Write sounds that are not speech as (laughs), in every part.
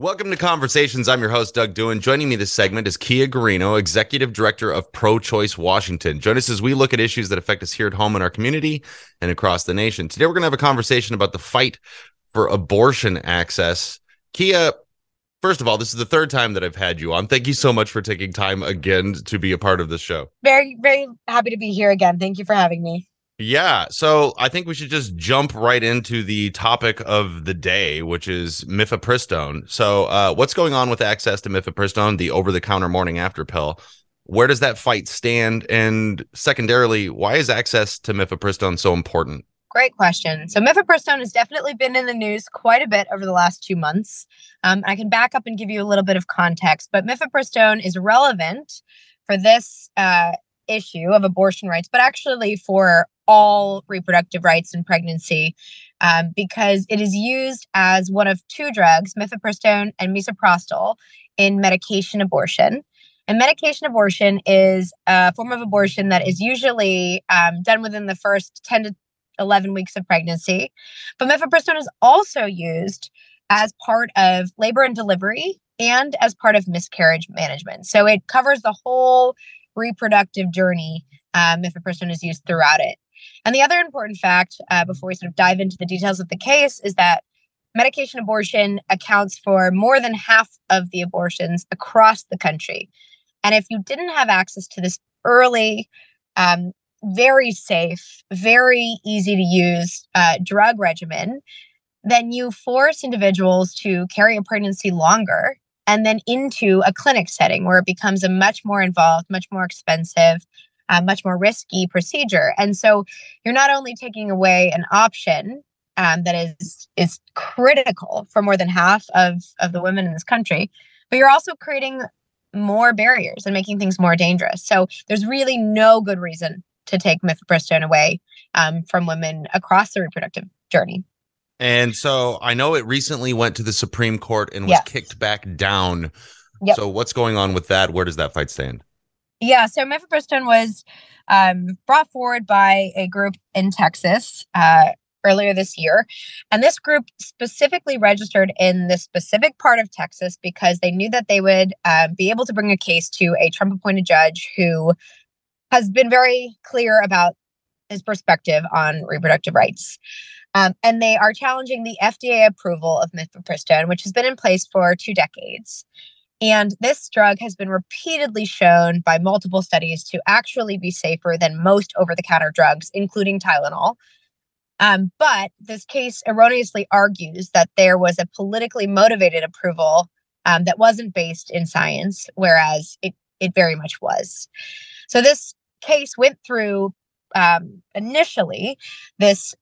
Welcome to Conversations. I'm your host, Doug Doohan. Joining me this segment is Kia Guarino, Executive Director of Pro Choice Washington. Join us as we look at issues that affect us here at home in our community and across the nation. Today, we're going to have a conversation about the fight for abortion access. Kia, first of all, this is the third time that I've had you on. Thank you so much for taking time again to be a part of the show. Very, very happy to be here again. Thank you for having me. Yeah. So I think we should just jump right into the topic of the day, which is mifepristone. So, uh, what's going on with access to mifepristone, the over the counter morning after pill? Where does that fight stand? And secondarily, why is access to mifepristone so important? Great question. So, mifepristone has definitely been in the news quite a bit over the last two months. Um, I can back up and give you a little bit of context, but mifepristone is relevant for this uh, issue of abortion rights, but actually for all reproductive rights in pregnancy um, because it is used as one of two drugs, mifepristone and misoprostol, in medication abortion. And medication abortion is a form of abortion that is usually um, done within the first 10 to 11 weeks of pregnancy. But mifepristone is also used as part of labor and delivery and as part of miscarriage management. So it covers the whole reproductive journey um, person is used throughout it. And the other important fact, uh, before we sort of dive into the details of the case, is that medication abortion accounts for more than half of the abortions across the country. And if you didn't have access to this early, um, very safe, very easy to use uh, drug regimen, then you force individuals to carry a pregnancy longer and then into a clinic setting where it becomes a much more involved, much more expensive, a much more risky procedure. And so you're not only taking away an option um, that is is critical for more than half of of the women in this country, but you're also creating more barriers and making things more dangerous. So there's really no good reason to take mifepristone away um, from women across the reproductive journey. And so I know it recently went to the Supreme Court and was yes. kicked back down. Yep. So what's going on with that? Where does that fight stand? Yeah, so mifepristone was um, brought forward by a group in Texas uh, earlier this year. And this group specifically registered in this specific part of Texas because they knew that they would uh, be able to bring a case to a Trump appointed judge who has been very clear about his perspective on reproductive rights. Um, and they are challenging the FDA approval of mifepristone, which has been in place for two decades. And this drug has been repeatedly shown by multiple studies to actually be safer than most over the counter drugs, including Tylenol. Um, but this case erroneously argues that there was a politically motivated approval um, that wasn't based in science, whereas it, it very much was. So this case went through um, initially this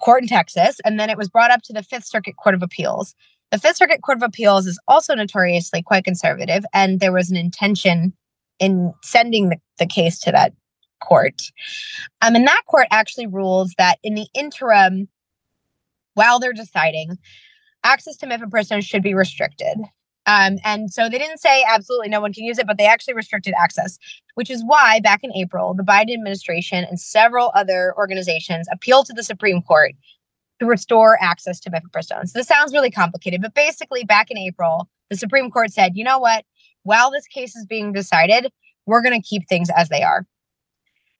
court in Texas, and then it was brought up to the Fifth Circuit Court of Appeals. The Fifth Circuit Court of Appeals is also notoriously quite conservative, and there was an intention in sending the, the case to that court. Um, and that court actually ruled that in the interim, while they're deciding, access to mifepristone should be restricted. Um, and so they didn't say absolutely no one can use it, but they actually restricted access, which is why back in April, the Biden administration and several other organizations appealed to the Supreme Court to restore access to mifepristone. So this sounds really complicated, but basically, back in April, the Supreme Court said, you know what? While this case is being decided, we're going to keep things as they are.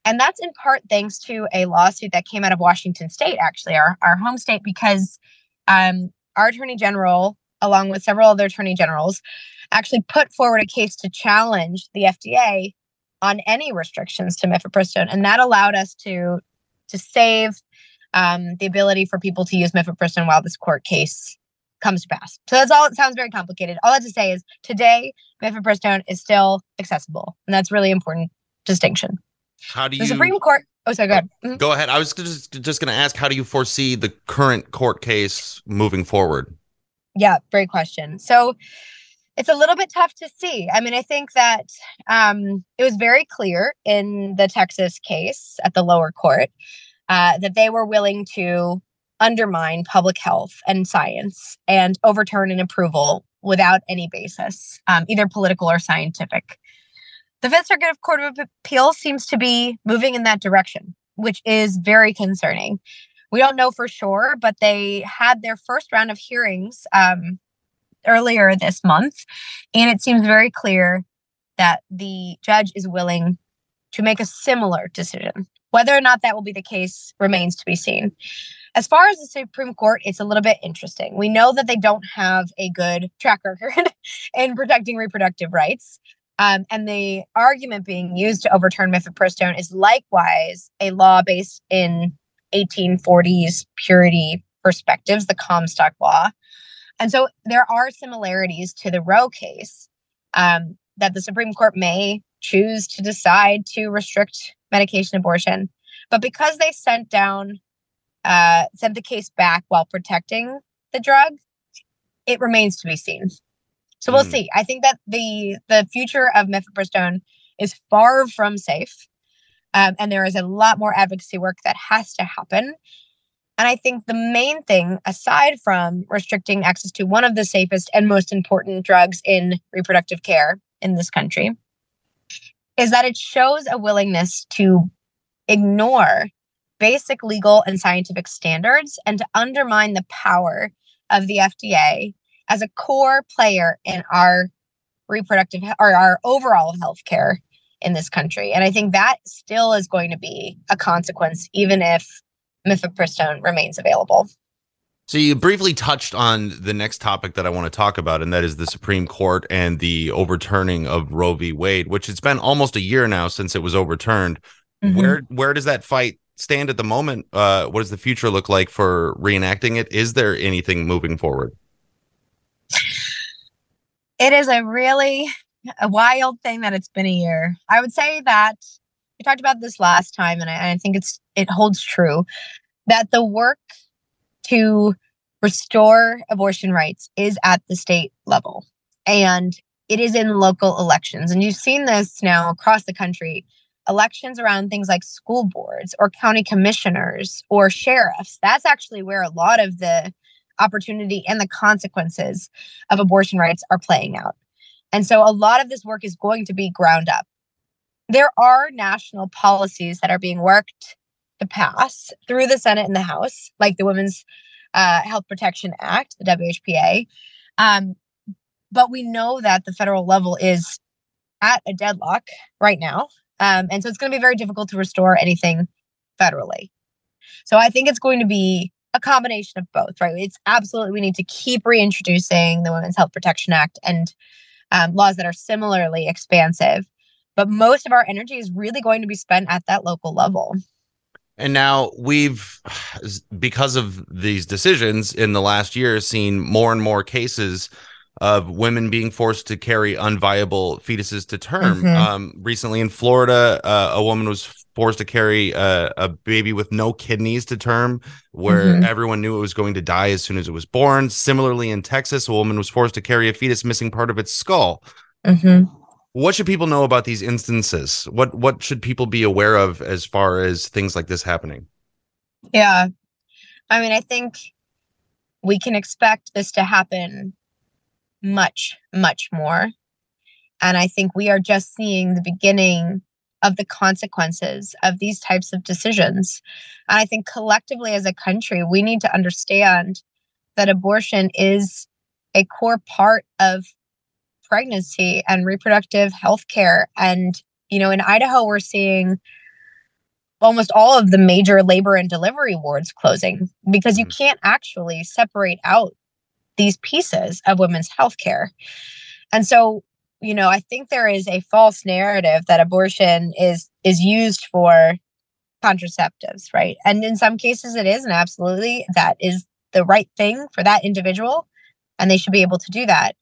And that's in part thanks to a lawsuit that came out of Washington State, actually, our, our home state, because um, our attorney general, along with several other attorney generals, actually put forward a case to challenge the FDA on any restrictions to mifepristone. And that allowed us to, to save um, the ability for people to use mifepristone while this court case comes to pass. So that's all. It sounds very complicated. All I have to say is today, mifepristone is still accessible, and that's really important distinction. How do you? The Supreme Court. Oh, sorry. Go ahead. Mm-hmm. Go ahead. I was just just going to ask, how do you foresee the current court case moving forward? Yeah, great question. So it's a little bit tough to see. I mean, I think that um, it was very clear in the Texas case at the lower court uh, that they were willing to undermine public health and science and overturn an approval without any basis, um, either political or scientific. The Fifth Circuit of Court of Appeals seems to be moving in that direction, which is very concerning. We don't know for sure, but they had their first round of hearings um, earlier this month. And it seems very clear that the judge is willing to make a similar decision. Whether or not that will be the case remains to be seen. As far as the Supreme Court, it's a little bit interesting. We know that they don't have a good track record (laughs) in protecting reproductive rights. Um, and the argument being used to overturn mifepristone is likewise a law based in 1840s purity perspectives, the Comstock law. And so there are similarities to the Roe case um, that the Supreme Court may choose to decide to restrict medication abortion. But because they sent down, uh, sent the case back while protecting the drug, it remains to be seen. So we'll mm. see. I think that the the future of mifepristone is far from safe, um, and there is a lot more advocacy work that has to happen. And I think the main thing, aside from restricting access to one of the safest and most important drugs in reproductive care in this country, is that it shows a willingness to ignore basic legal and scientific standards and to undermine the power of the FDA as a core player in our reproductive or our overall healthcare in this country. And I think that still is going to be a consequence, even if mifepristone remains available. So you briefly touched on the next topic that I want to talk about, and that is the Supreme Court and the overturning of Roe v. Wade, which it's been almost a year now since it was overturned. Mm-hmm. Where where does that fight stand at the moment? Uh, what does the future look like for reenacting it? Is there anything moving forward? It is a really a wild thing that it's been a year. I would say that we talked about this last time, and I, and I think it's it holds true that the work to restore abortion rights is at the state level and it is in local elections. And you've seen this now across the country elections around things like school boards or county commissioners or sheriffs. That's actually where a lot of the opportunity and the consequences of abortion rights are playing out. And so a lot of this work is going to be ground up. There are national policies that are being worked to pass through the Senate and the House, like the Women's uh, Health Protection Act, the WHPA. Um, but we know that the federal level is at a deadlock right now. Um, and so it's going to be very difficult to restore anything federally. So I think it's going to be a combination of both, right? It's absolutely, we need to keep reintroducing the Women's Health Protection Act and um, laws that are similarly expansive. But most of our energy is really going to be spent at that local level. And now we've, because of these decisions in the last year, seen more and more cases of women being forced to carry unviable fetuses to term. Mm-hmm. Um, recently in Florida, uh, a woman was forced to carry a, a, baby with no kidneys to term, where mm-hmm. everyone knew it was going to die as soon as it was born. Similarly, in Texas, a woman was forced to carry a fetus missing part of its skull. Mm-hmm what should people know about these instances what what should people be aware of as far as things like this happening yeah i mean i think we can expect this to happen much much more and i think we are just seeing the beginning of the consequences of these types of decisions and i think collectively as a country we need to understand that abortion is a core part of pregnancy and reproductive health care. And, you know, in Idaho, we're seeing almost all of the major labor and delivery wards closing because you mm. can't actually separate out these pieces of women's health care. And so, you know, I think there is a false narrative that abortion is is used for contraceptives, right? And in some cases it is and absolutely that is the right thing for that individual and they should be able to do that.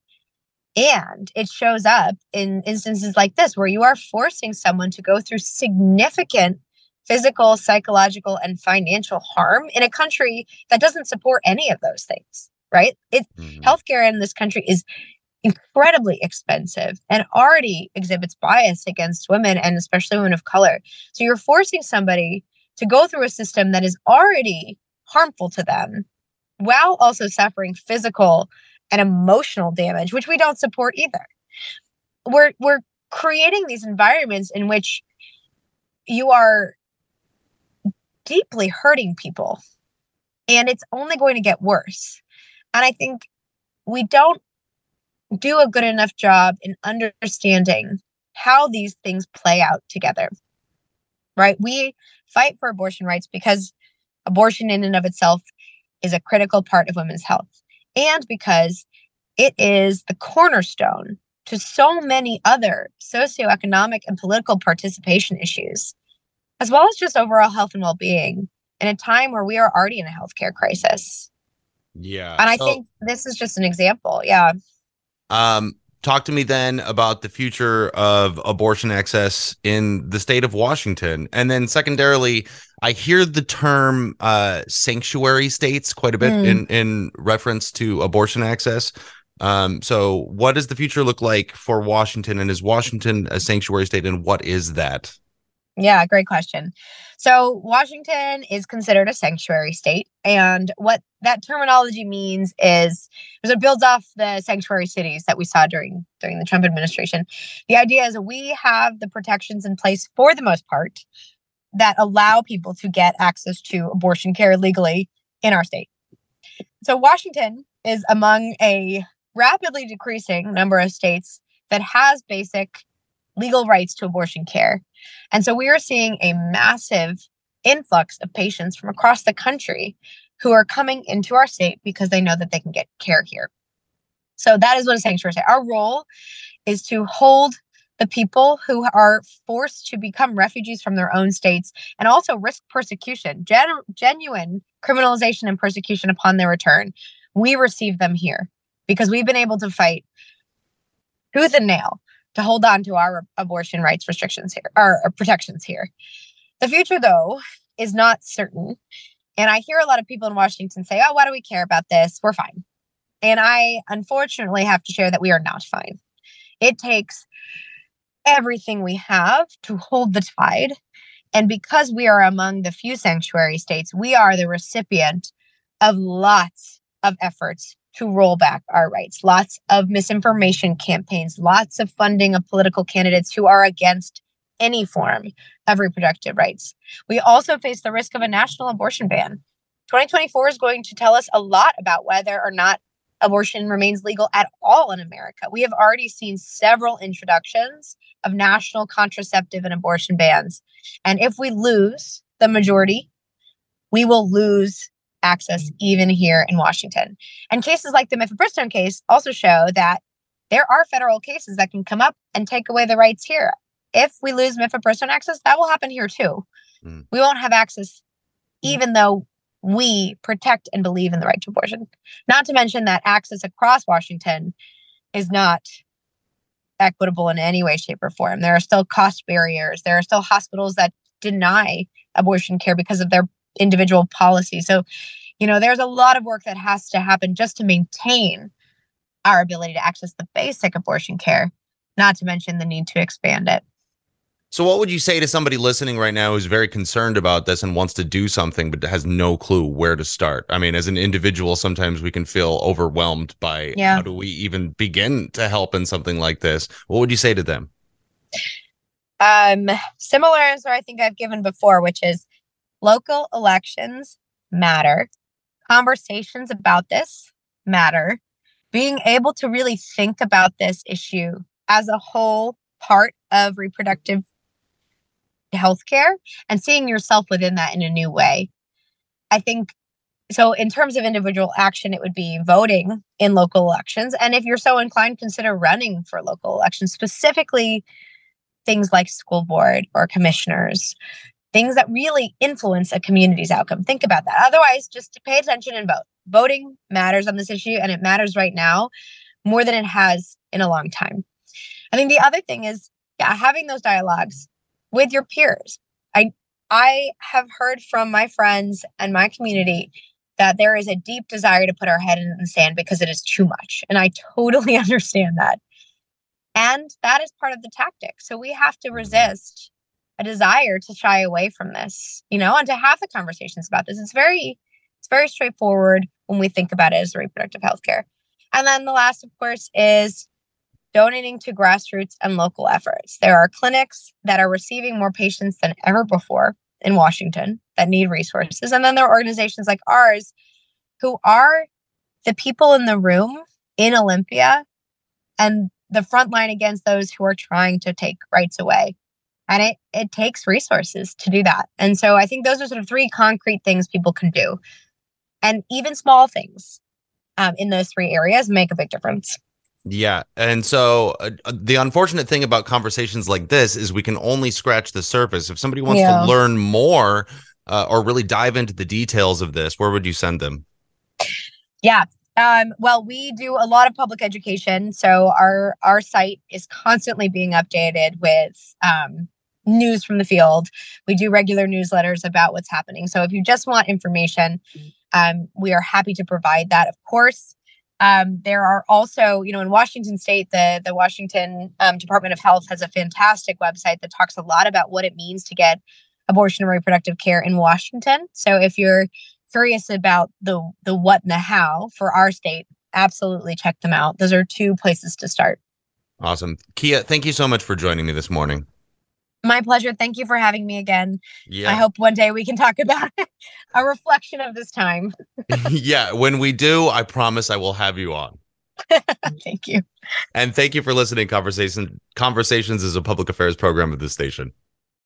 And it shows up in instances like this where you are forcing someone to go through significant physical, psychological, and financial harm in a country that doesn't support any of those things, right? It mm-hmm. healthcare in this country is incredibly expensive and already exhibits bias against women and especially women of color. So you're forcing somebody to go through a system that is already harmful to them while also suffering physical and emotional damage, which we don't support either. We're we're creating these environments in which you are deeply hurting people and it's only going to get worse. And I think we don't do a good enough job in understanding how these things play out together. Right? We fight for abortion rights because abortion in and of itself is a critical part of women's health and because it is the cornerstone to so many other socioeconomic and political participation issues, as well as just overall health and well being in a time where we are already in a healthcare crisis. Yeah. And I so, think this is just an example. Yeah. Um, talk to me then about the future of abortion access in the state of Washington. And then secondarily, I hear the term uh, sanctuary states quite a bit mm. in, in reference to abortion access. Um, so what does the future look like for Washington? And is Washington a sanctuary state? And what is that? Yeah, great question. So, Washington is considered a sanctuary state. And what that terminology means is it builds off the sanctuary cities that we saw during during the Trump administration. The idea is we have the protections in place for the most part that allow people to get access to abortion care legally in our state. So Washington is among a rapidly decreasing number of states that has basic legal rights to abortion care. And so we are seeing a massive influx of patients from across the country who are coming into our state because they know that they can get care here. So that is what a sanctuary state. Our role is to hold the people who are forced to become refugees from their own states and also risk persecution, gen- genuine criminalization and persecution upon their return. We receive them here because we've been able to fight tooth and nail to hold on to our abortion rights restrictions here, our, protections here. The future, though, is not certain. And I hear a lot of people in Washington say, oh, why do we care about this? We're fine. And I unfortunately have to share that we are not fine. It takes everything we have to hold the tide. And because we are among the few sanctuary states, we are the recipient of lots of efforts to roll back our rights, lots of misinformation campaigns, lots of funding of political candidates who are against any form of reproductive rights. We also face the risk of a national abortion ban. 2024 is going to tell us a lot about whether or not abortion remains legal at all in America. We have already seen several introductions of national contraceptive and abortion bans. And if we lose the majority, we will lose access even here in Washington. And cases like the Mifepristone case also show that there are federal cases that can come up and take away the rights here. If we lose mifepristone access, that will happen here too. Mm. We won't have access even though we protect and believe in the right to abortion. Not to mention that access across Washington is not equitable in any way, shape, or form. There are still cost barriers. There are still hospitals that deny abortion care because of their individual policy. So, you know, there's a lot of work that has to happen just to maintain our ability to access the basic abortion care, not to mention the need to expand it. So, what would you say to somebody listening right now who's very concerned about this and wants to do something but has no clue where to start? I mean, as an individual, sometimes we can feel overwhelmed by yeah. how do we even begin to help in something like this? What would you say to them? Um, similar answer I think I've given before, which is local elections matter. Conversations about this matter. Being able to really think about this issue as a whole part of reproductive healthcare and seeing yourself within that in a new way. I think so in terms of individual action it would be voting in local elections and if you're so inclined consider running for local elections specifically things like school board or commissioners things that really influence a community's outcome think about that otherwise just pay attention and vote voting matters on this issue and it matters right now more than it has in a long time i think the other thing is yeah having those dialogues with your peers. I I have heard from my friends and my community that there is a deep desire to put our head in the sand because it is too much. And I totally (laughs) understand that. And that is part of the tactic. So we have to mm-hmm. resist a desire to shy away from this, you know, and to have the conversations about this. It's very, it's very straightforward when we think about it as reproductive health care. And then the last, of course, is donating to grassroots and local efforts. There are clinics that are receiving more patients than ever before in Washington that need resources. And then there are organizations like ours who are the people in the room in Olympia and the front line against those who are trying to take rights away. And it it takes resources to do that. And so I think those are sort of three concrete things people can do. And even small things um, in those three areas make a big difference. Yeah. And so uh, uh, the unfortunate thing about conversations like this is we can only scratch the surface. If somebody wants yeah. to learn more uh, or really dive into the details of this, where would you send them? Yeah. Um, well, we do a lot of public education. So our our site is constantly being updated with um, news from the field. We do regular newsletters about what's happening. So if you just want information, um, we are happy to provide that, of course. Um, there are also, you know, in Washington State, the the Washington um, Department of Health has a fantastic website that talks a lot about what it means to get abortion and reproductive care in Washington. So if you're curious about the the what and the how for our state, absolutely check them out. Those are two places to start. Awesome, Kia. Thank you so much for joining me this morning. My pleasure. Thank you for having me again. Yeah. I hope one day we can talk about (laughs) a reflection of this time. (laughs) yeah. When we do, I promise I will have you on. (laughs) thank you. And thank you for listening. Conversation Conversations is a public affairs program of the station.